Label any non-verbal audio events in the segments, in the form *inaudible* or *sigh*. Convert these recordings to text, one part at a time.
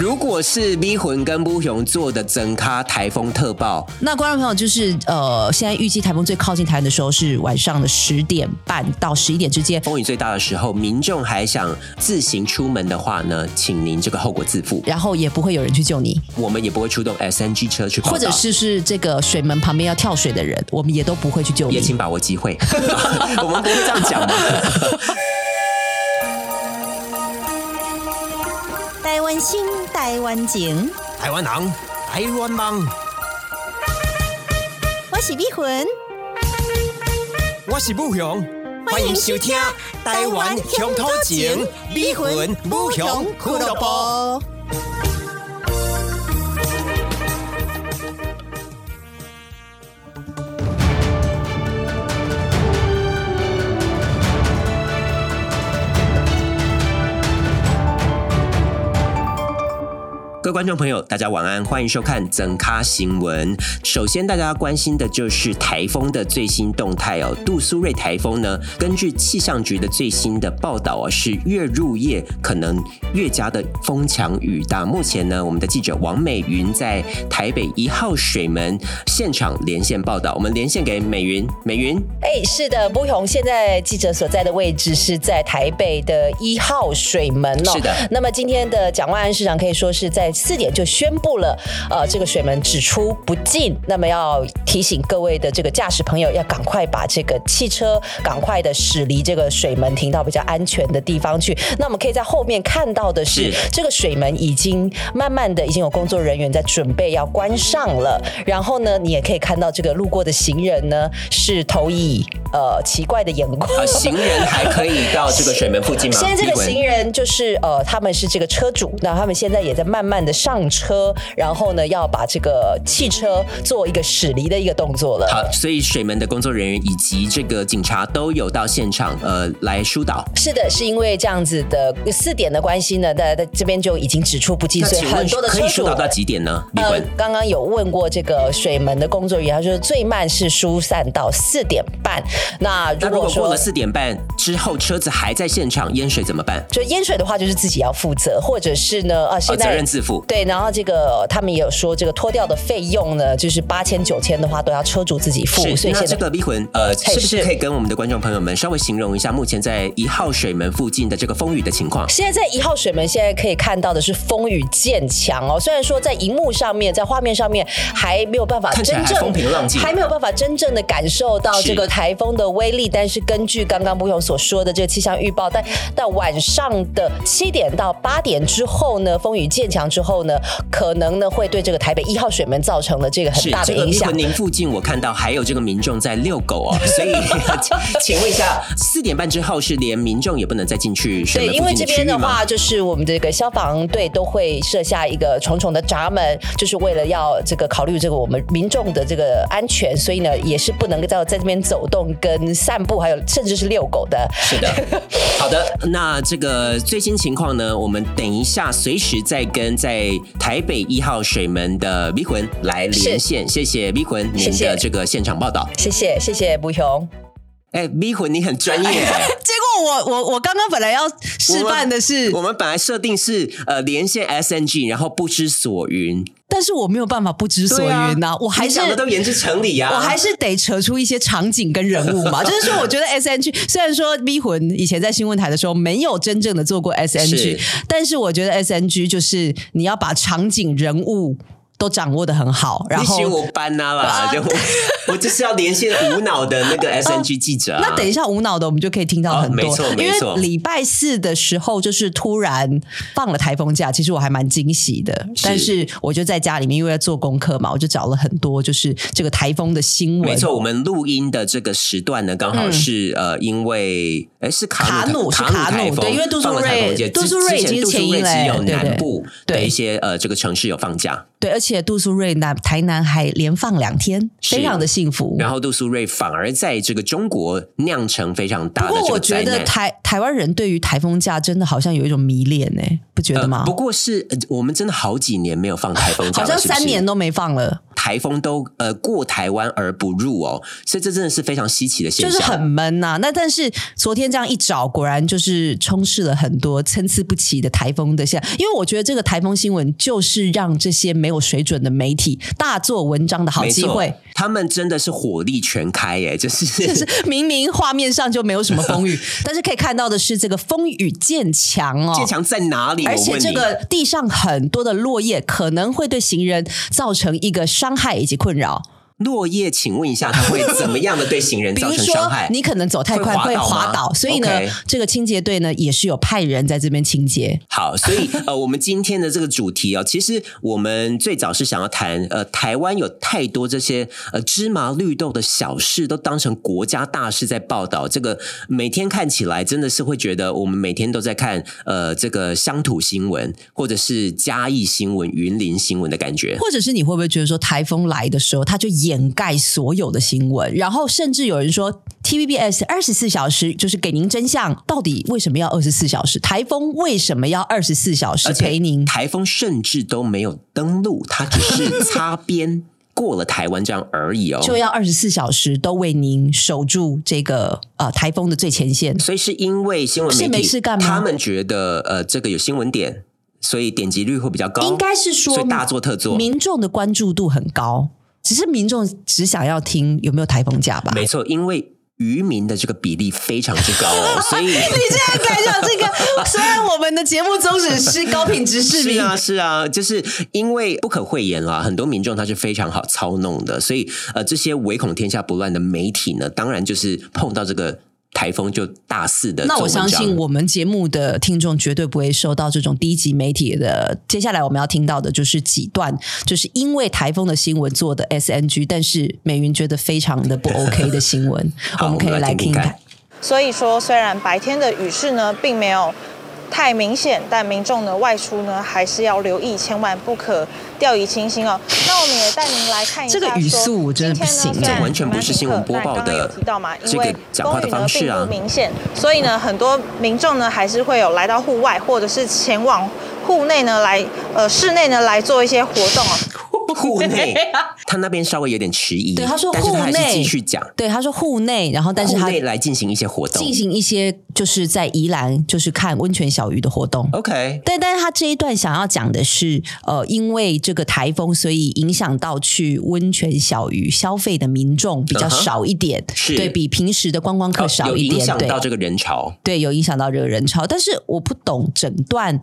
如果是咪魂跟布雄做的整咖台风特报，那观众朋友就是呃，现在预计台风最靠近台湾的时候是晚上的十点半到十一点之间，风雨最大的时候，民众还想自行出门的话呢，请您这个后果自负，然后也不会有人去救你，我们也不会出动 SNG 车去或者是是这个水门旁边要跳水的人，我们也都不会去救你。也请把握机会，*laughs* 我们不会这样讲吗？*laughs* 台湾心，台湾情，台湾人，台湾梦，我是美魂，我是武雄，欢迎收听《台湾乡土情》，美魂武雄俱乐部。各位观众朋友，大家晚安，欢迎收看增咖新闻。首先，大家关心的就是台风的最新动态哦。杜苏芮台风呢，根据气象局的最新的报道啊，是越入夜可能越加的风强雨大。目前呢，我们的记者王美云在台北一号水门现场连线报道。我们连线给美云，美云，哎，是的，不勇，现在记者所在的位置是在台北的一号水门哦。是的。那么今天的蒋万安市长可以说是在。四点就宣布了，呃，这个水门只出不进。那么要提醒各位的这个驾驶朋友，要赶快把这个汽车赶快的驶离这个水门，停到比较安全的地方去。那我们可以在后面看到的是，这个水门已经慢慢的已经有工作人员在准备要关上了。然后呢，你也可以看到这个路过的行人呢，是投以呃奇怪的眼光。行人还可以到这个水门附近吗？*laughs* 现在这个行人就是呃，他们是这个车主，那他们现在也在慢慢。的上车，然后呢，要把这个汽车做一个驶离的一个动作了。好，所以水门的工作人员以及这个警察都有到现场，呃，来疏导。是的，是因为这样子的四点的关系呢，在在这边就已经指出不计，所以很多的可以疏导到几点呢？呃，刚刚有问过这个水门的工作人员，他说最慢是疏散到四点半。那如果过了四点半之后，车子还在现场淹水怎么办？就淹水的话，就是自己要负责，或者是呢，啊，现在责任自负。对，然后这个他们也有说，这个脱掉的费用呢，就是八千九千的话，都要车主自己付。所以那这个逼魂，呃，是不是可以跟我们的观众朋友们稍微形容一下，目前在一号水门附近的这个风雨的情况？现在在一号水门，现在可以看到的是风雨渐强哦。虽然说在荧幕上面，在画面上面还没有办法真正风平浪静，还没有办法真正的感受到这个台风的威力。但是根据刚刚不勇所说的这个气象预报，在到晚上的七点到八点之后呢，风雨渐强之后呢。可能呢会对这个台北一号水门造成了这个很大的影响。您附近我看到还有这个民众在遛狗哦，*laughs* 所以请问一下，四点半之后是连民众也不能再进去对，因为这边的话，就是我们这个消防队都会设下一个重重的闸门，就是为了要这个考虑这个我们民众的这个安全，所以呢也是不能够在在这边走动、跟散步，还有甚至是遛狗的。是的，*laughs* 好的，那这个最新情况呢，我们等一下随时再跟在。台北一号水门的迷魂来连线，谢谢迷魂您的这个现场报道，谢谢谢谢不雄。哎，迷魂你很专业，*laughs* 结果我我我刚刚本来要示范的是，我们本来设定是呃连线 SNG，然后不知所云。但是我没有办法不知所云呐，我还是想的都言之成理呀，我还是得扯出一些场景跟人物嘛。*laughs* 就是说，我觉得 S N G 虽然说 V 魂以前在新闻台的时候没有真正的做过 S N G，但是我觉得 S N G 就是你要把场景人物。都掌握的很好，然后你我搬啊啦，*laughs* 就我就是要连线无脑的那个 S N G 记者。那等一下无脑的，我们就可以听到很多。没错，没错。礼拜四的时候，就是突然放了台风假，其实我还蛮惊喜的。但是我就在家里面，因为要做功课嘛，我就找了很多就是这个台风的新闻。没错，我们录音的这个时段呢，刚好是呃，因为哎是卡努是卡努，对，因为杜苏芮杜苏芮已经前一只有南部的一些呃这个城市有放假。对，而且杜苏芮南台南还连放两天，非常的幸福。然后杜苏芮反而在这个中国酿成非常大的不过我觉得台台湾人对于台风假真的好像有一种迷恋呢，不觉得吗？不过是我们真的好几年没有放台风假，好像三年都没放了。台风都呃过台湾而不入哦，所以这真的是非常稀奇的现象。就是很闷呐、那但是昨天这样一找，果然就是充斥了很多参差不齐的台风的现象。因为我觉得这个台风新闻就是让这些没有水准的媒体大做文章的好机会。，他们真的是火力全开耶，*laughs* 就是就是明明画面上就没有什么风雨，*laughs* 但是可以看到的是这个风雨渐强哦，渐强在哪里？而且这个地上很多的落叶可能会对行人造成一个伤伤害以及困扰。落叶，请问一下，它会怎么样的对行人 *laughs* 造成伤害？，你可能走太快会会滑倒所以呢这个清洁队呢也是有派人在这边清洁。好，所以呃，我们今天的这个主题哦，其实我们最早是想要谈呃，台湾有太多这些呃芝麻绿豆的小事，都当成国家大事在报道。这个每天看起来真的是会觉得我们每天都在看呃这个乡土新闻，或者是嘉义新闻、云林新闻的感觉。或者是你会不会觉得说台风来的时候，它就掩盖所有的新闻，然后甚至有人说 TVBS 二十四小时就是给您真相，到底为什么要二十四小时？台风为什么要二十四小时陪您？台风甚至都没有登陆，它只是擦边过了台湾这样而已哦。就要二十四小时都为您守住这个呃台风的最前线。所以是因为新闻媒是体没事干吗他们觉得呃这个有新闻点，所以点击率会比较高。应该是说大做特做。民众的关注度很高，只是民众只想要听有没有台风假吧。没错，因为渔民的这个比例非常之高哦，*laughs* 所以你现在敢讲这个，*laughs* 虽然我们的节目宗旨是高品质市民，是啊，是啊，就是因为不可讳言啦，很多民众他是非常好操弄的，所以呃，这些唯恐天下不乱的媒体呢，当然就是碰到这个台风就大肆的。那我相信我们节目的听众绝对不会受到这种低级媒体的。接下来我们要听到的就是几段，就是因为台风的新闻做的 SNG，但是美云觉得非常的不 *laughs* OK 的新闻，我们可以来来听看听听看。所以说，虽然白天的雨势呢并没有太明显，但民众呢外出呢还是要留意，千万不可掉以轻心哦。那我们也带您来看一下这个语速我真的不行今天呢这完全不是新闻播报的但刚刚有提到嘛，因这个为讲话的风雨呢方式啊并不明显，所以呢很多民众呢还是会有来到户外，或者是前往户内呢来呃室内呢来做一些活动哦。户内，他那边稍微有点迟疑，对他说户内。继续讲，对，他说户内，然后但是户他内来进行一些活动。进行一些就是在宜兰就是看温泉小鱼的活动。，OK，但，但是他这一段想要讲的是，呃，因为这个台风，所以影响到去温泉小鱼消费的民众比较少一点，是。对比平时的观光客少一点，影响对。到这个人潮。对，有影响到这个人潮。但是我不懂整段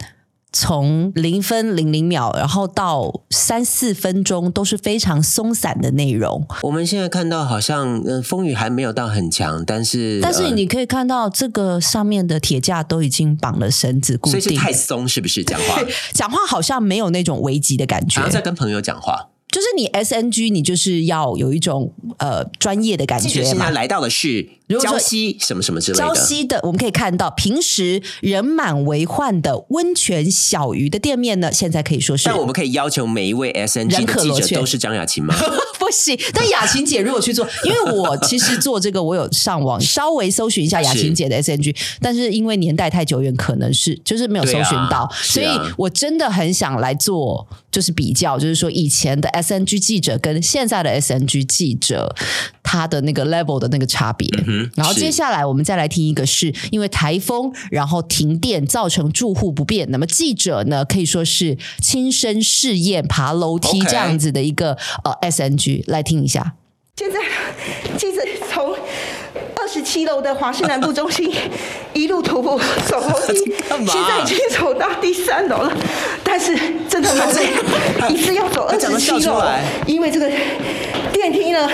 从零分零零秒，然后到三四分钟都是非常松散的内容，我们现在看到好像嗯风雨还没有到很强，但是但是呃你可以看到这个上面的铁架都已经绑了绳子固定，所以是太松是不是？讲话，*laughs* 讲话好像没有那种危急的感觉然后。再跟朋友讲话。就是你 SNG，你就是要有一种呃专业的感觉嘛。现在来到的是如果说礁溪什么什么之类的，朝夕的，我们可以看到平时人满为患的温泉小鱼的店面呢，现在可以说是但我们可以要求每一位 SNG 记者都是张雅琴吗？*laughs* 不行。但雅琴姐如果去做，因为我其实做这个，我有上网稍微搜寻一下 *laughs* 雅琴姐的 SNG，但是因为年代太久远，可能是就是没有搜寻到，所以我真的很想来做就是比较，就是说以前的 SNG 记者跟现在的 SNG 记者他的那个 level 的那个差别。嗯然后接下来我们再来听一个是因为台风，然后停电造成住户不便，那么记者呢可以说是亲身试验爬楼梯这样子的一个呃 SNG，来听一下。现在记者从二十七楼的华师南部中心 *laughs* 一路徒步 *laughs* 走楼梯，现在已经走到第三楼了，但是真的蛮累，*laughs* 一次要走二十七楼因为这个电梯呢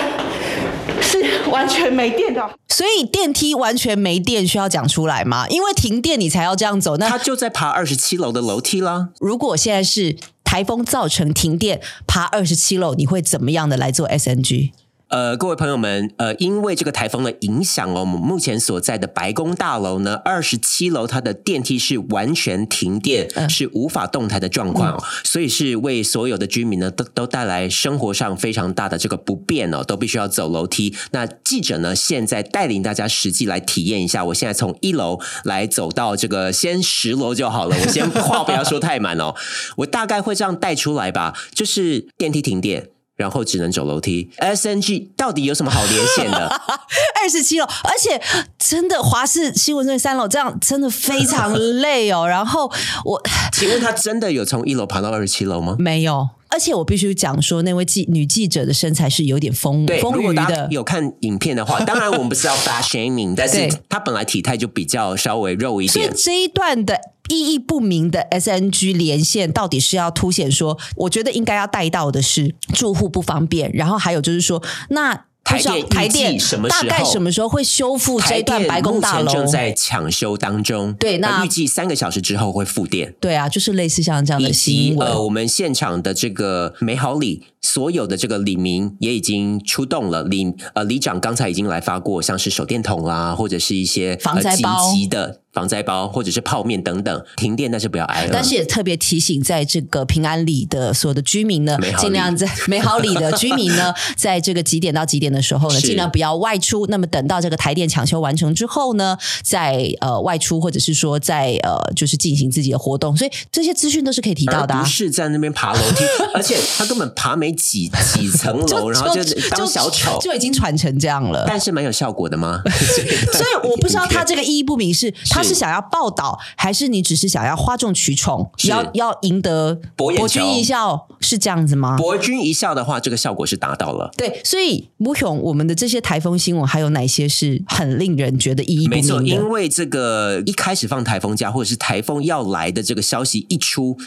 是完全没电的。所以电梯完全没电，需要讲出来吗？因为停电你才要这样走。那他就在爬二十七楼的楼梯啦。如果现在是台风造成停电，爬二十七楼，你会怎么样的来做 SNG？呃，各位朋友们，呃，因为这个台风的影响哦，我们目前所在的白宫大楼呢，二十七楼它的电梯是完全停电，嗯是无法动弹的状况哦，所以是为所有的居民呢都都带来生活上非常大的这个不便哦，都必须要走楼梯。那记者呢，现在带领大家实际来体验一下，我现在从一楼来走到这个先十楼就好了，我先话不要说太满哦，*laughs* 我大概会这样带出来吧，就是电梯停电。然后只能走楼梯。SNG 到底有什么好连线的？*laughs* 二十七楼，而且真的华视新闻队三楼这样真的非常累哦。*laughs* 然后我 *laughs* 请问他真的有从一楼爬到二十七楼吗？没有，而且我必须讲说，那位记女记者的身材是有点丰对，丰腴的。有看影片的话，当然我们不是要 fat shaming，但是对他本来体态就比较稍微肉一点。所以这一段的意义不明的 SNG 连线，到底是要凸显说，我觉得应该要带到的是住户不方便，然后还有就是说，那台电台电什么时候大概什么时候会修复这一段白宫大楼？正在抢修当中，对那呃预计三个小时之后会复电。对啊，就是类似像这样的新闻。呃，我们现场的这个美好里，所有的这个李明也已经出动了。李呃李长刚才已经来发过，像是手电筒啦，或者是一些防灾包呃、紧急的防灾包，或者是泡面等等。停电但是不要挨饿。但是也特别提醒，在这个平安里的所有的居民呢尽量在 *laughs* 美好里的居民呢，在这个几点到几点的时候呢，尽量不要外出。那么等到这个台电抢修完成之后呢，再呃外出，或者是说在呃就是进行自己的活动。所以这些资讯都是可以提到的、啊不。是在那边爬楼梯，*laughs* 而且他根本爬没几 *laughs* 几层楼，然后就当小丑，就已经传成这样了。但是蛮有效果的吗？*laughs* 所以我不知道他这个意义不明是他是是想要报道，还是你只是想要哗众取宠，是要要赢得博君一笑，是这样子吗？博君一笑的话，这个效果是达到了。对，所以吴勇，我们的这些台风新闻还有哪些是很令人觉得意义不没错，明？因为这个一开始放台风假，或者是台风要来的这个消息一出。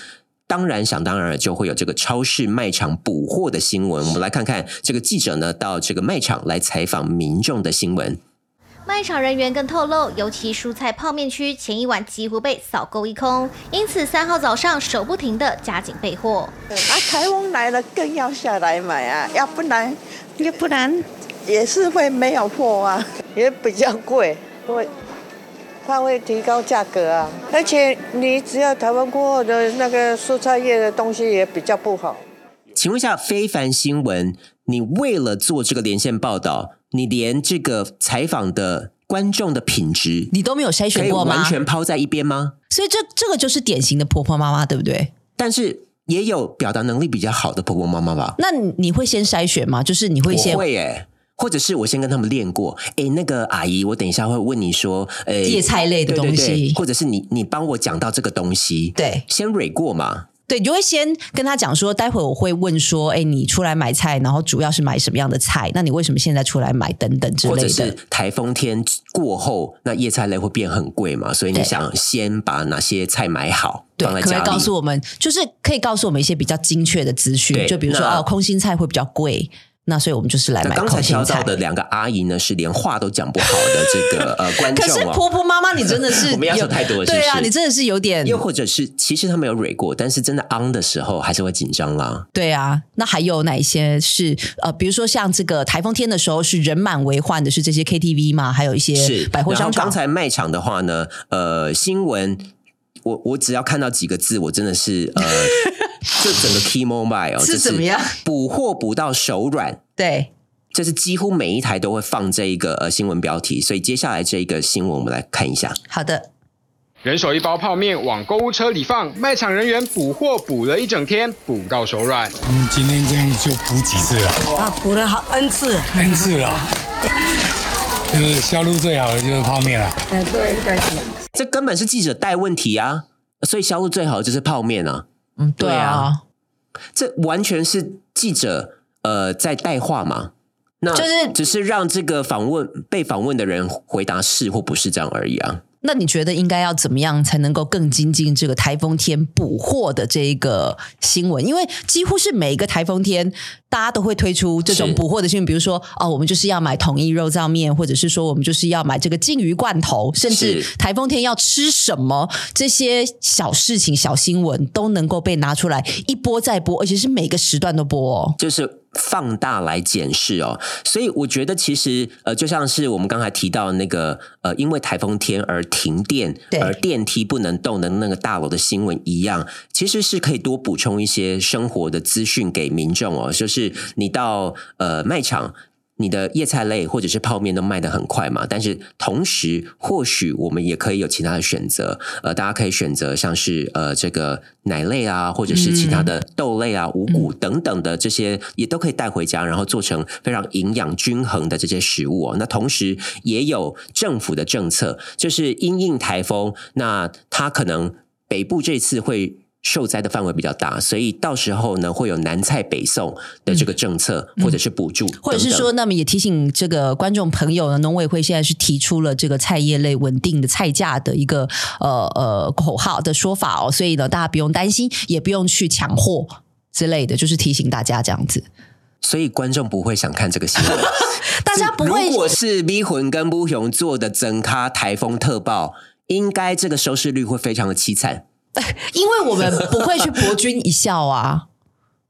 当然，想当然了，就会有这个超市卖场补货的新闻。我们来看看这个记者呢，到这个卖场来采访民众的新闻。卖场人员更透露，尤其蔬菜泡面区前一晚几乎被扫购一空，因此三号早上手不停的加紧备货。啊，台风来了更要下来买啊，要不然要不然也是会没有货啊，也比较贵，会它会提高价格啊。而且你只要台湾过后的那个蔬菜叶的东西也比较不好。请问一下，非凡新闻，你为了做这个连线报道，你连这个采访的观众的品质，你都没有筛选过吗完？全抛在一边吗？所以这这个就是典型的婆婆妈妈，对不对？但是也有表达能力比较好的婆婆妈妈吧？那你你会先筛选吗？就是你会先我会耶、或者是我先跟他们练过，哎，那个阿姨，我等一下会问你说，诶，叶菜类的东西对或者是你你帮我讲到这个东西，对先蕊过嘛，对，你就会先跟他讲说，待会我会问说，哎，你出来买菜，然后主要是买什么样的菜？那你为什么现在出来买等等之类或者是？台风天过后，那叶菜类会变很贵嘛，所以你想先把哪些菜买好，对，可以放在家里。告诉我们，就是可以告诉我们一些比较精确的资讯，就比如说那哦，空心菜会比较贵，那所以我们就是来买那刚才。挑到的两个阿姨呢，是连话都讲不好的这个呃 *laughs* 观可是。婆婆妈妈，你真的是 *laughs* 我们要求有太多了对啊，你真的是有点又或者是，其实他没有蕊过，但是真的 on 的时候还是会紧张啦。对啊。那还有哪一些是呃，比如说像这个台风天的时候是人满为患的，是这些 KTV 吗？还有一些是百货商场刚。才卖场的话呢，呃，新闻我我只要看到几个字，我真的是呃，*laughs* 就整个 key mobile 是这怎么样？补货补到手软。对，这是几乎每一台都会放这一个呃新闻标题，所以接下来这一个新闻我们来看一下。好的，人手一包泡面往购物车里放，卖场人员补货补了一整天，补到手软。嗯，今天这样就补几次了啊，补了好 N 次，？N 次了。就是销路最好的就是泡面了。嗯，对，应该是。这根本是记者带问题啊，所以销路最好的就是泡面啊，嗯，对啊，这完全是记者呃在带话嘛。那就是只是让这个访问被访问的人回答是或不是这样而已啊。那你觉得应该要怎么样才能够更精进这个台风天捕获的这一个新闻？因为几乎是每一个台风天，大家都会推出这种是补货的新闻，比如说哦，我们就是要买统一肉燥面，或者是说我们就是要买这个金鱼罐头，甚至台风天要吃什么，这些小事情、小新闻都能够被拿出来一波再播，而且是每个时段都播哦。就是放大来检视哦，所以我觉得其实呃，就像是我们刚才提到那个呃，因为台风天而停电对，而电梯不能动的那个大楼的新闻一样，其实是可以多补充一些生活的资讯给民众哦。就是你到呃卖场。你的叶菜类或者是泡面都卖得很快嘛，但是同时或许我们也可以有其他的选择，呃，大家可以选择像是呃这个奶类啊，或者是其他的豆类啊、五谷等等的这些，也都可以带回家，然后做成非常营养均衡的这些食物哦。那同时也有政府的政策，就是因应台风，那它可能北部这次会。受灾的范围比较大，所以到时候呢会有南菜北送的这个政策，或者是补助，或者是说，那么也提醒这个观众朋友呢，农委会现在是提出了这个菜叶类稳定的菜价的一个呃呃口号的说法哦，所以呢大家不用担心，也不用去抢货之类的，就是提醒大家这样子。所以观众不会想看这个新闻，*laughs* 大家不会。如果是咪魂跟不雄做的整咖台风特报，应该这个收视率会非常的凄惨。*laughs* 因为我们不会去博君一笑啊。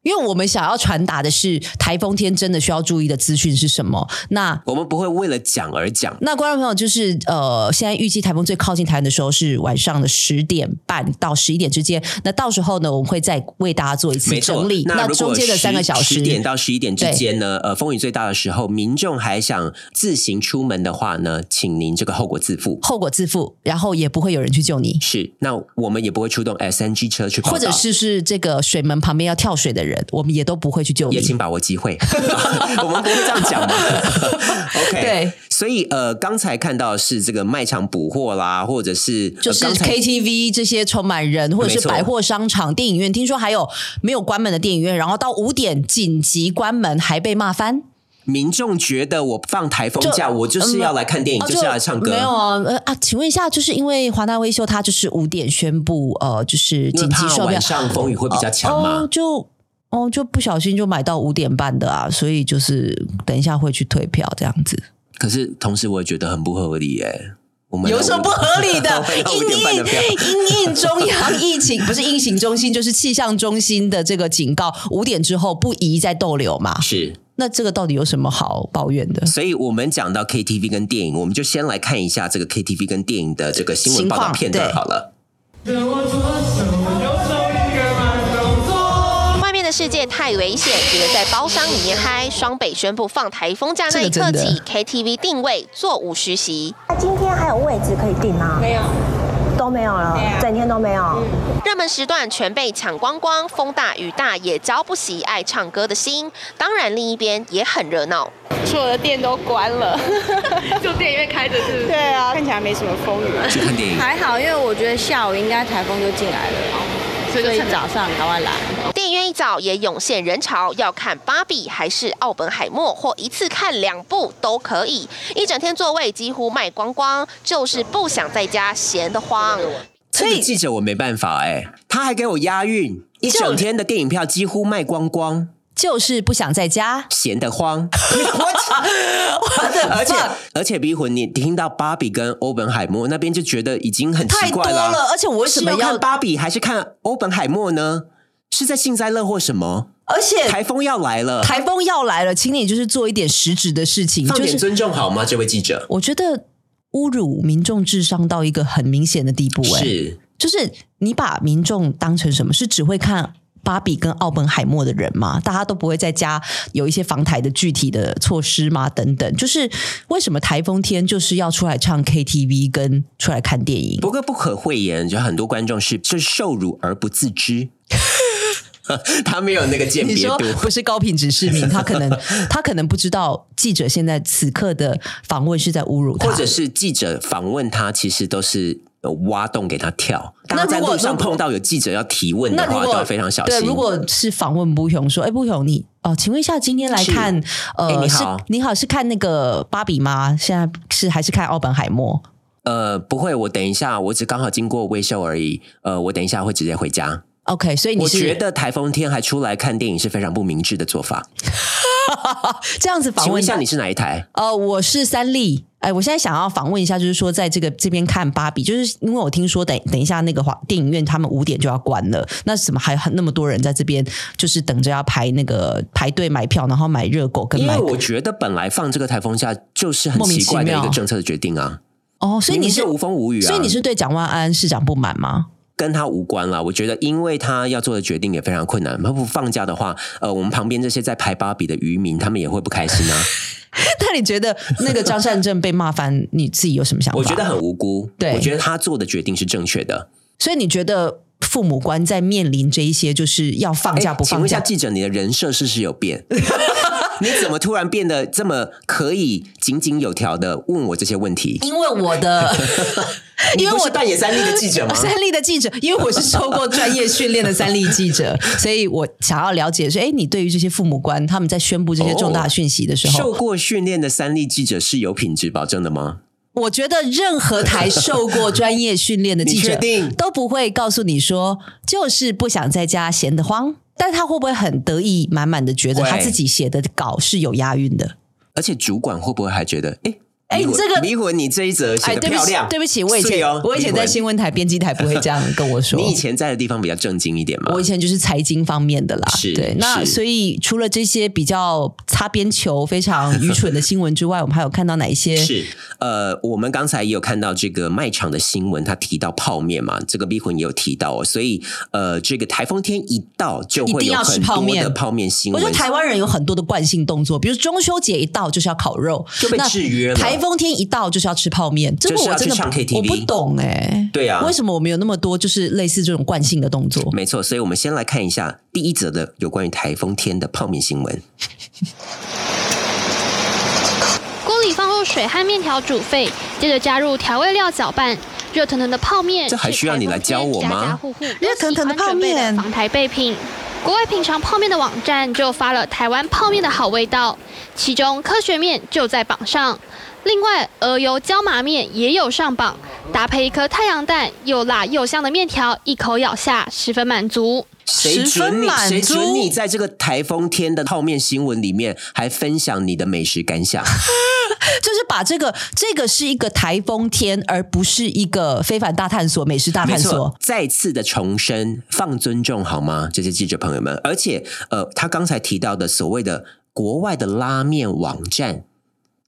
因为我们想要传达的是台风天真的需要注意的资讯是什么？那我们不会为了讲而讲。那观众朋友就是呃，现在预计台风最靠近台湾的时候是晚上的十点半到十一点之间。那到时候呢，我们会再为大家做一次整理。那中间的三个小时，十点到十一点之间呢，呃，风雨最大的时候，民众还想自行出门的话呢，请您这个后果自负，后果自负，然后也不会有人去救你。是，那我们也不会出动 S N G 车去，或者是是这个水门旁边要跳水的人。我们也都不会去救你，也请把握机会。*laughs* 我们不会这样讲嘛？*laughs* OK，对，所以呃，刚才看到是这个卖场补货啦，或者是就是 KTV 这些充满人，或者是百货商场、电影院，听说还有没有关门的电影院，然后到五点紧急关门，还被骂翻。民众觉得我放台风假，我就是要来看电影，就是要来唱歌。没有啊，呃啊，请问一下，就是因为华纳微秀，它就是五点宣布，呃，就是紧急售票，晚上风雨会比较强吗？就。哦，就不小心就买到五点半的啊，所以就是等一下会去退票这样子。可是同时我也觉得很不合理耶。我们有什么不合理的？*laughs* 因应因应中央疫情不是疫情中心就是气象中心的这个警告，五点之后不宜再逗留嘛。是，那这个到底有什么好抱怨的？所以我们讲到 KTV 跟电影，我们就先来看一下这个 KTV 跟电影的这个新闻报道片段好了。的世界太危险，只能在包厢里面嗨。双北宣布放台风假那一刻起，KTV 定位坐五实习。那今天还有位置可以订吗？没有，都没有了，整天都没有。热门时段全被抢光光，风大雨大也浇不熄爱唱歌的心。当然，另一边也很热闹，所有的店都关了，*laughs* 就电影院开着是？对啊，看起来没什么风雨。去看电影还好，因为我觉得下午应该台风就进来了，所以早上赶快来。电影院一早也涌现人潮，要看芭比还是奥本海默，或一次看两部都可以。一整天座位几乎卖光光，就是不想在家闲得慌。这个记者我没办法哎，他还给我押韵，一整天的电影票几乎卖光光，就是不想在家闲得慌。*laughs* *laughs* 而且而且逼魂，你听到芭比跟欧本海默那边就觉得已经很奇怪了。而且我为什么要看芭比还是看欧本海默呢？是在幸灾乐祸什么？而且台风要来了，台风要来了，请你就是做一点实质的事情，放点尊重好吗？这位记者，我觉得侮辱民众智商到一个很明显的地步，哎，是，就是你把民众当成什么？是只会看芭比跟奥本海默的人吗？大家都不会在家有一些防台的具体的措施吗？等等，就是为什么台风天就是要出来唱 KTV 跟出来看电影？不过不可讳言，就很多观众是是受辱而不自知。*laughs* 他没有那个鉴别度，不是高品质市民，*laughs* 他可能他可能不知道记者现在此刻的访问是在侮辱他，或者是记者访问他，其实都是挖洞给他跳。那在路上碰到有记者要提问的话，都要非常小心。对，如果是访问不雄说：“哎，不雄，你哦，请问一下，今天来看呃，你好，你好，是看那个芭比吗？现在是还是看奥本海默？呃，不会，我等一下，我只刚好经过微秀而已。呃，我等一下会直接回家。” OK，所以你我觉得台风天还出来看电影是非常不明智的做法。*laughs* 这样子访问一下，你是哪一台？呃，我是三立。哎，我现在想要访问一下，就是说在这个这边看芭比，就是因为我听说等等一下那个华电影院他们五点就要关了，那怎么还很那么多人在这边就是等着要排那个排队买票，然后买热狗跟？因为我觉得本来放这个台风假就是很奇怪的一个政策的决定啊。哦，所以你是无风无雨啊？所以你是对蒋万安市长不满吗？跟他无关了，我觉得，因为他要做的决定也非常困难。他不放假的话，呃，我们旁边这些在排芭比的渔民，他们也会不开心啊。*laughs* 那你觉得那个张善政被骂翻，你自己有什么想法？我觉得很无辜，对我觉得他做的决定是正确的。所以你觉得父母官在面临这一些就是要放假不放假哎请问一下，记者，你的人设是不是有变？*laughs* *laughs* 你怎么突然变得这么可以井井有条的问我这些问题？因为我的，*laughs* 因为我是扮演三立的记者吗？*laughs* 三立的记者，因为我是受过专业训练的三立记者，所以我想要了解说，哎，你对于这些父母官他们在宣布这些重大讯息的时候，受过训练的三立记者是有品质保证的吗？我觉得任何台受过专业训练的记者 *laughs* 都不会告诉你说，就是不想在家闲得慌。但他会不会很得意满满的觉得他自己写的稿是有押韵的？而且主管会不会还觉得，哎哎，离魂这个迷魂，你这一则写的漂亮，，对不起，我以前、哦我以前在新闻台编辑台不会这样跟我说。*laughs* 你以前在的地方比较正经一点嘛？我以前就是财经方面的啦，是对。那所以除了这些比较擦边球、非常愚蠢的新闻之外，*laughs* 我们还有看到哪一些？是，呃，我们刚才也有看到这个卖场的新闻，他提到泡面嘛，这个逼魂也有提到哦，所以呃，这个台风天一到就会有一定要吃很泡面多的泡面新闻。我觉得台湾人有很多的惯性动作，比如中秋节一到就是要烤肉，就被制约了台风天一到就是要吃泡面，这个就是我真的去唱 KTV 我不懂哎、对啊为什么我们有那么多就是类似这种惯性的动作？没错，所以我们先来看一下第一则的有关于台风天的泡面新闻。锅里放入水和面条煮沸，接着加入调味料搅拌。热腾腾的泡面，这还需要你来教我吗家家户户热腾腾的泡面防台备品。国外品尝泡面的网站就发了台湾泡面的好味道，其中科学面就在榜上。另外，鹅油椒麻面也有上榜，搭配一颗太阳蛋，又辣又香的面条，一口咬下，十分满足。谁十分准你？满足谁准你在这个台风天的泡面新闻里面还分享你的美食感想？*laughs* 就是把这个这个是一个台风天，而不是一个非凡大探索、美食大探索。，再次的重申，放尊重好吗？这些记者朋友们，而且呃，他刚才提到的所谓的国外的拉面网站，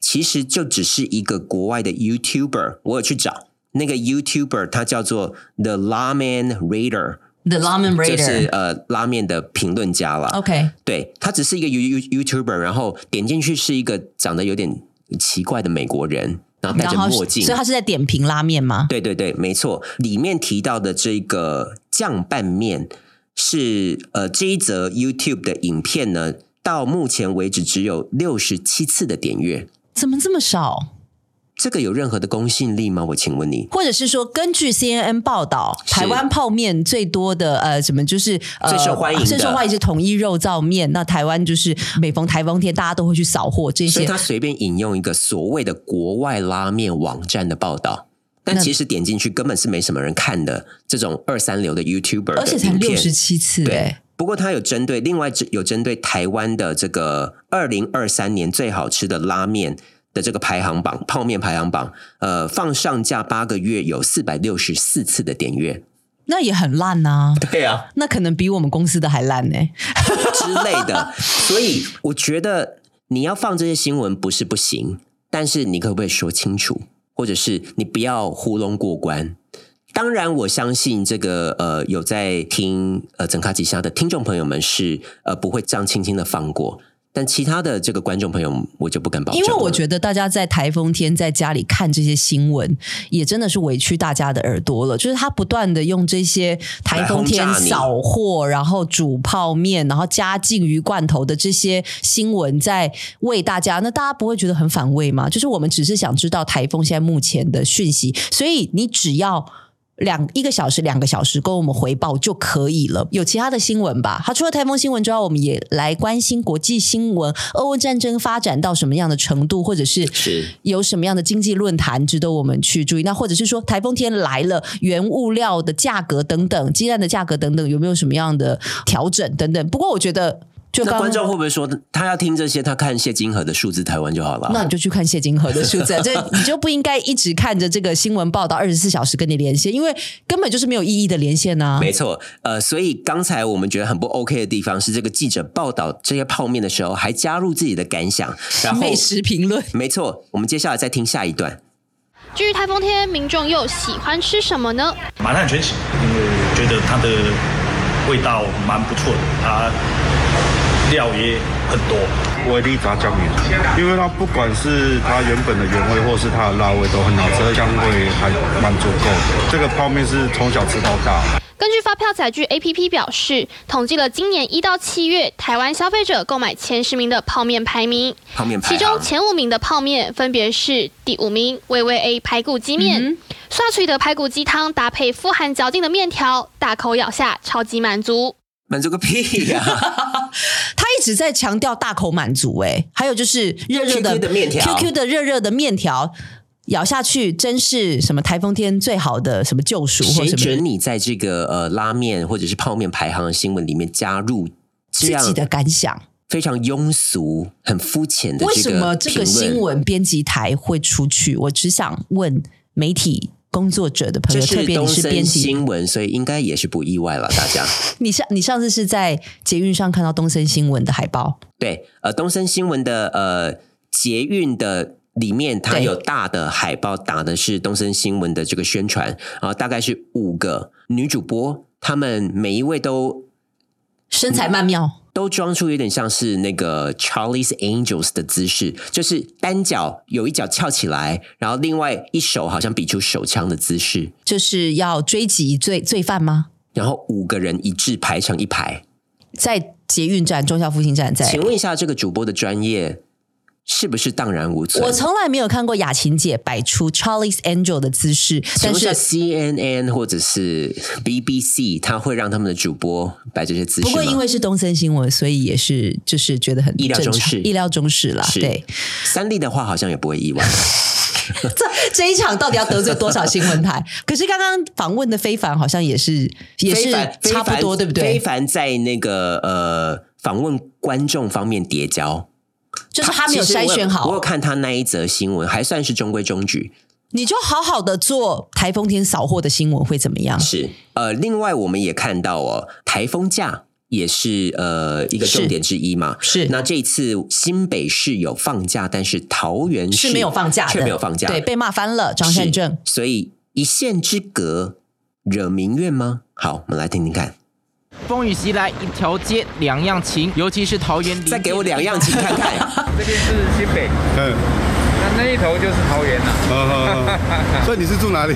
其实就只是一个国外的 YouTuber，我有去找那个 YouTuber，他叫做 The Ramen Raider。The Ramen 就 Raider 就是呃拉面的评论家啦。OK，对他只是一个 You You YouTuber，然后点进去是一个长得有点奇怪的美国人，然后戴着墨镜，所以他是在点评拉面吗？对对对，没错。里面提到的这个酱拌面是呃这一则 YouTube 的影片呢，到目前为止只有六十七次的点阅，怎么这么少？这个有任何的公信力吗？我请问你。或者是说，根据 CNN 报道，台湾泡面最多的呃，什么就是呃最受欢迎的最受欢迎是统一肉燥面。那台湾就是每逢台风天，大家都会去扫货这些所以他。随便引用一个所谓的国外拉面网站的报道，但其实点进去根本是没什么人看的这种二三流的 YouTuber，的而且才六十七次对哎，不过它有针对另外有针对台湾的这个二零二三年最好吃的拉面的这个排行榜，泡面排行榜，呃，放上架八个月有四百六十四次的点阅，那也很烂呐、对啊，那可能比我们公司的还烂呢、之类的。所以我觉得你要放这些新闻不是不行，但是你可不可以说清楚，或者是你不要糊弄过关？当然，我相信这个呃有在听呃整卡吉虾的听众朋友们是呃不会这样轻轻的放过，但其他的这个观众朋友我就不敢保证，因为我觉得大家在台风天在家里看这些新闻，也真的是委屈大家的耳朵了。就是他不断的用这些台风天扫货，然后煮泡面，然后加进鱼罐头的这些新闻，在喂大家。那大家不会觉得很反胃吗？就是我们只是想知道台风现在目前的讯息，所以你只要。两一个小时、两个小时跟我们回报就可以了。有其他的新闻吧？好，除了台风新闻之外，我们也来关心国际新闻。俄乌战争发展到什么样的程度，或者是是有什么样的经济论坛值得我们去注意？那或者是说台风天来了，原物料的价格等等，鸡蛋的价格等等，有没有什么样的调整等等？不过我觉得，就观众会不会说他要听这些，他看谢金河的数字台湾就好了？那你就去看谢金河的数字，这 *laughs* 你就不应该一直看着这个新闻报道二十四小时跟你连线，因为根本就是没有意义的连线啊。没错，呃，所以刚才我们觉得很不 OK 的地方是，这个记者报道这些泡面的时候，还加入自己的感想，然后美食评论。没错，我们接下来再听下一段。至于台风天，民众又喜欢吃什么呢？满汉全席，因为觉得它的味道蛮不错的，它料也很多。威力炸酱面，因为它不管是它原本的原味，或是它的辣味都很好吃，香味还蛮足够的。这个泡面是从小吃到大。根据发票载具 APP 表示，统计了今年一到七月台湾消费者购买前十名的泡面排名，泡面排其中前五名的泡面分别是第五名微微 A 排骨鸡面，刷脆的排骨鸡汤搭配富含嚼劲的面条，大口咬下超级满足。满足个屁呀、*laughs* 他一直在强调大口满足、哎，还有就是热热的 QQ 的面条，QQ 的热热的面条。咬下去真是什么台风天最好的什么救赎或谁什么准你在这个呃拉面或者是泡面排行的新闻里面加入这样自己的感想？非常庸俗、很肤浅的为什么这个新闻编辑台会出去？我只想问媒体工作者的朋友，特别你是编森辑，新闻，所以应该也是不意外了。大家 *laughs* 你上你上次是在捷运上看到东森新闻的海报，对呃东森新闻的呃捷运的。里面它有大的海报，打的是东森新闻的这个宣传，然后大概是五个女主播，她们每一位都身材曼妙，都装出有点像是那个 Charlie's Angels 的姿势，就是单脚有一脚翘起来，然后另外一手好像比出手枪的姿势，就是要追击罪罪犯吗？然后五个人一致排成一排。在捷运站、中校复兴站，在请问一下，这个主播的专业是不是荡然无存？我从来没有看过雅琴姐摆出 Charlie's Angel 的姿势，但是 CNN 或者是 BBC，他会让他们的主播摆这些姿势？不过因为是东森新闻，所以也是就是觉得很意料中事意料中事啦。是对，三立的话好像也不会意外。*laughs* 这这一场到底要得罪多少新闻台？*laughs* 可是刚刚访问的非凡好像也是也是差不多，对不对非？凡在那个呃访问观众方面叠交，就是他没有筛选好我有看他那一则新闻，还算是中规中矩。你就好好的做台风天扫货的新闻会怎么样？是呃，另外我们也看到哦，台风假。也是呃一个重点之一嘛，是那这次新北市有放假，但是桃园市是没有放假，却没有放假，对，被骂翻了。张善政，所以一线之隔惹民怨吗？好，我们来听听看。风雨袭来，一条街两样情，尤其是桃园。再给我两样情看看。*laughs* 这边是新北，嗯，那那一头就是桃园了。*laughs* 所以你是住哪里？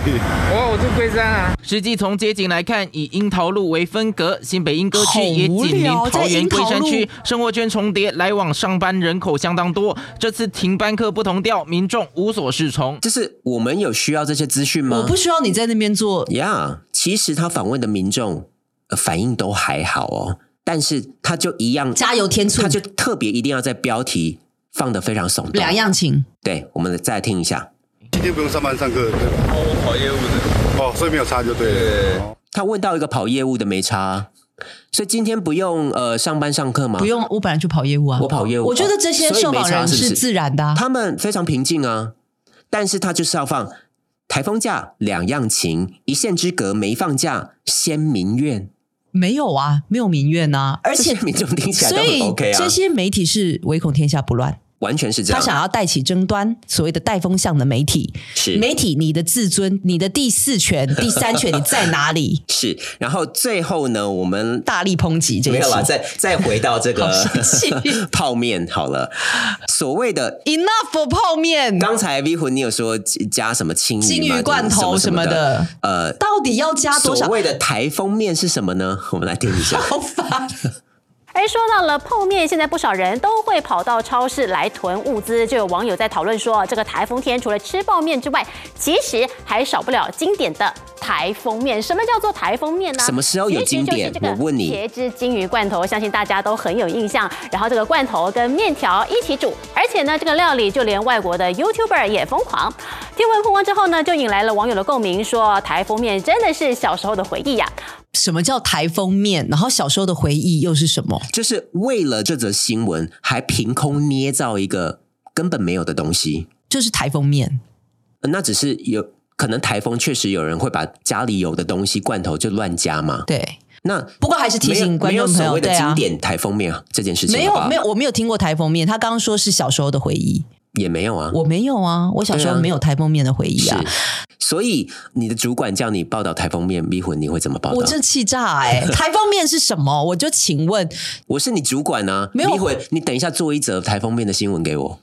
我我住龟山啊。实际从街景来看，以樱桃路为分隔，新北莺歌区也紧邻桃园龟山区，生活圈重叠，来往上班人口相当多。这次停班课不同调，民众无所适从。就是我们有需要这些资讯吗？我不需要你在那边做呀。其实他访问的民众、呃反应都还好哦，但是他就一样加油添醋，他就特别一定要在标题放的非常耸动。两样情。对，我们再听一下。今天不用上班上课，对吧？我跑业务的。哦，所以没有差就对了。他问到一个跑业务的没差，所以今天不用呃上班上课吗？不用，我本来就跑业务啊，我跑业务。我觉得这些受访人差是自然的、啊，他们非常平静啊，但是他就是要放台风假两样情，一线之隔没放假先民怨。没有啊，没有民怨啊，而且民众听起来都很所以 OK 啊这些媒体是唯恐天下不乱。完全是这样他。想要带起争端，所谓的带风向的媒体，是媒体，你的自尊、你的第四权、*laughs* 第三权，你在哪里？是，然后最后呢，我们大力抨击这个没有啦，再再回到这个 *laughs* *laughs* 泡面好了，所谓的 enough for 泡面。刚才 V 魂你有说加什么青鱼金鱼罐头什么的，呃，到底要加多少所？谓的台风面是什么呢？我们来听一下。好烦。哎，说到了泡面，现在不少人都会跑到超市来囤物资。就有网友在讨论说，这个台风天除了吃泡面之外，其实还少不了经典的台风面。什么叫做台风面呢？什么时候有经典我问你茄汁金鱼罐头，相信大家都很有印象。然后这个罐头跟面条一起煮，而且呢，这个料理就连外国的 YouTuber 也疯狂。听闻曝光之后呢，就引来了网友的共鸣，说台风面真的是小时候的回忆呀、什么叫台风面？然后小时候的回忆又是什么？就是为了这则新闻，还凭空捏造一个根本没有的东西，就是台风面。呃那只是有可能台风确实有人会把家里有的东西罐头就乱加嘛。对，那不过还是提醒观众朋友对啊经典台风面啊这件事情，没有没有，我没有听过台风面。他刚刚说是小时候的回忆，也没有啊。我没有啊，我小时候没有台风面的回忆啊。所以你的主管叫你报道台风面迷魂，你会怎么报道？我这气炸哎、*laughs* 台风面是什么？我就请问，我是你主管呢、啊，没有迷魂，你等一下做一则台风面的新闻给我。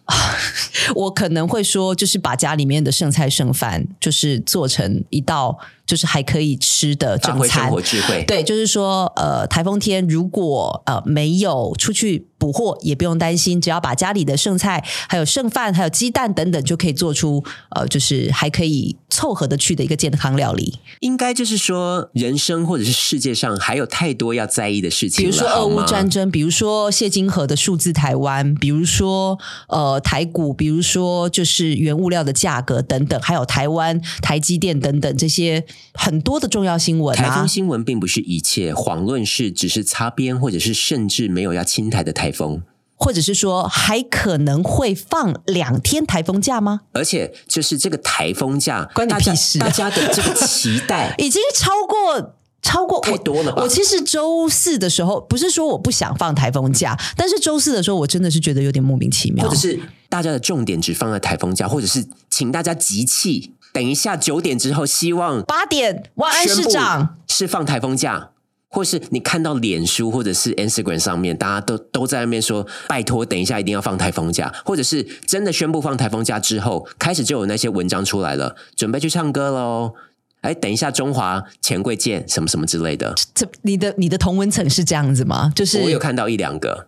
*laughs* 我可能会说，就是把家里面的剩菜剩饭，就是做成一道就是还可以吃的正餐活。智慧，对，就是说，呃，台风天如果呃没有出去捕获，也不用担心，只要把家里的剩菜、还有剩饭、还有鸡蛋等等，就可以做出呃，就是还可以凑合的去的一个健康料理。应该就是说，人生或者是世界上还有太多要在意的事情，比如说俄乌战争，比如说谢金河的数字台湾，比如说呃台股，比如说就是原物料的价格等等，还有台湾台积电等等这些很多的重要新闻啊台风。新闻并不是一切，遑论是只是擦边，或者是甚至没有要侵台的台风。或者是说还可能会放两天台风假吗？而且就是这个台风假，关你大家屁事啊大家的这个期待 *laughs* 已经超过。超过太多了吧我其实周四的时候，不是说我不想放台风假，但是周四的时候，我真的是觉得有点莫名其妙。或者是大家的重点只放在台风假，或者是请大家集气，等一下九点之后，希望八点万安市长是放台风假。或是你看到脸书或者是 Instagram 上面，大家都都在那边说，拜托，等一下一定要放台风假，或者是真的宣布放台风假之后，开始就有那些文章出来了，准备去唱歌喽。哎，等一下，中华钱柜见，什么什么之类的，这你的你的同文层是这样子吗？就是我有看到一两个，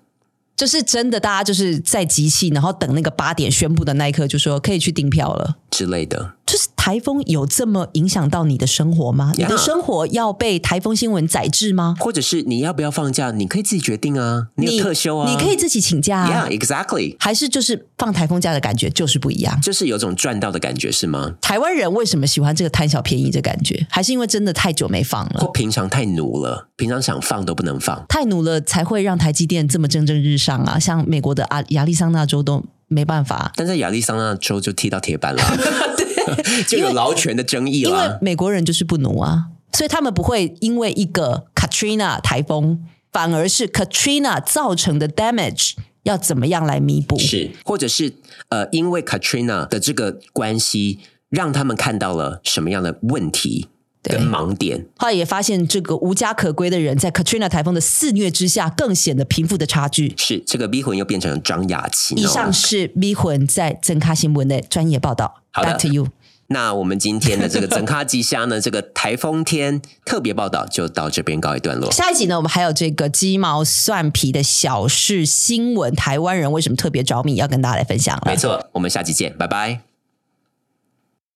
就是真的，大家就是在集气，然后等那个八点宣布的那一刻，就说可以去订票了。之类的。就是台风有这么影响到你的生活吗？你的生活要被台风新闻宰制吗？或者是你要不要放假，你可以自己决定啊，你有特休啊，你可以自己请假啊。，Yeah, exactly，还是就是放台风假的感觉就是不一样。就是有种赚到的感觉，是吗？台湾人为什么喜欢这个贪小便宜的感觉？还是因为真的太久没放了或了，平常太奴了，平常想放都不能放。太努了才会让台积电这么蒸蒸日上啊！像美国的阿亚利桑那州都没办法，但在亚利桑那州就踢到铁板了，*laughs* *laughs* 就有劳权的争议了因为。美国人就是不奴啊，所以他们不会因为一个 Katrina 台风，反而是 Katrina 造成的 damage 要怎么样来弥补？是，或者是呃，因为 Katrina 的这个关系，让他们看到了什么样的问题跟盲点。后来也发现，这个无家可归的人在 Katrina 台风的肆虐之下，更显得贫富的差距。是这个 V 魂又变成了张雅琴、哦。以上是 V 魂在真咖新闻的专业报道。好的 Back to you。那我们今天的这个整咖吉虾呢，*laughs* 这个台风天特别报道就到这边告一段落。下一集呢，我们还有这个鸡毛蒜皮的小事新闻，台湾人为什么特别着迷，要跟大家来分享了。没错，我们下期见，拜拜。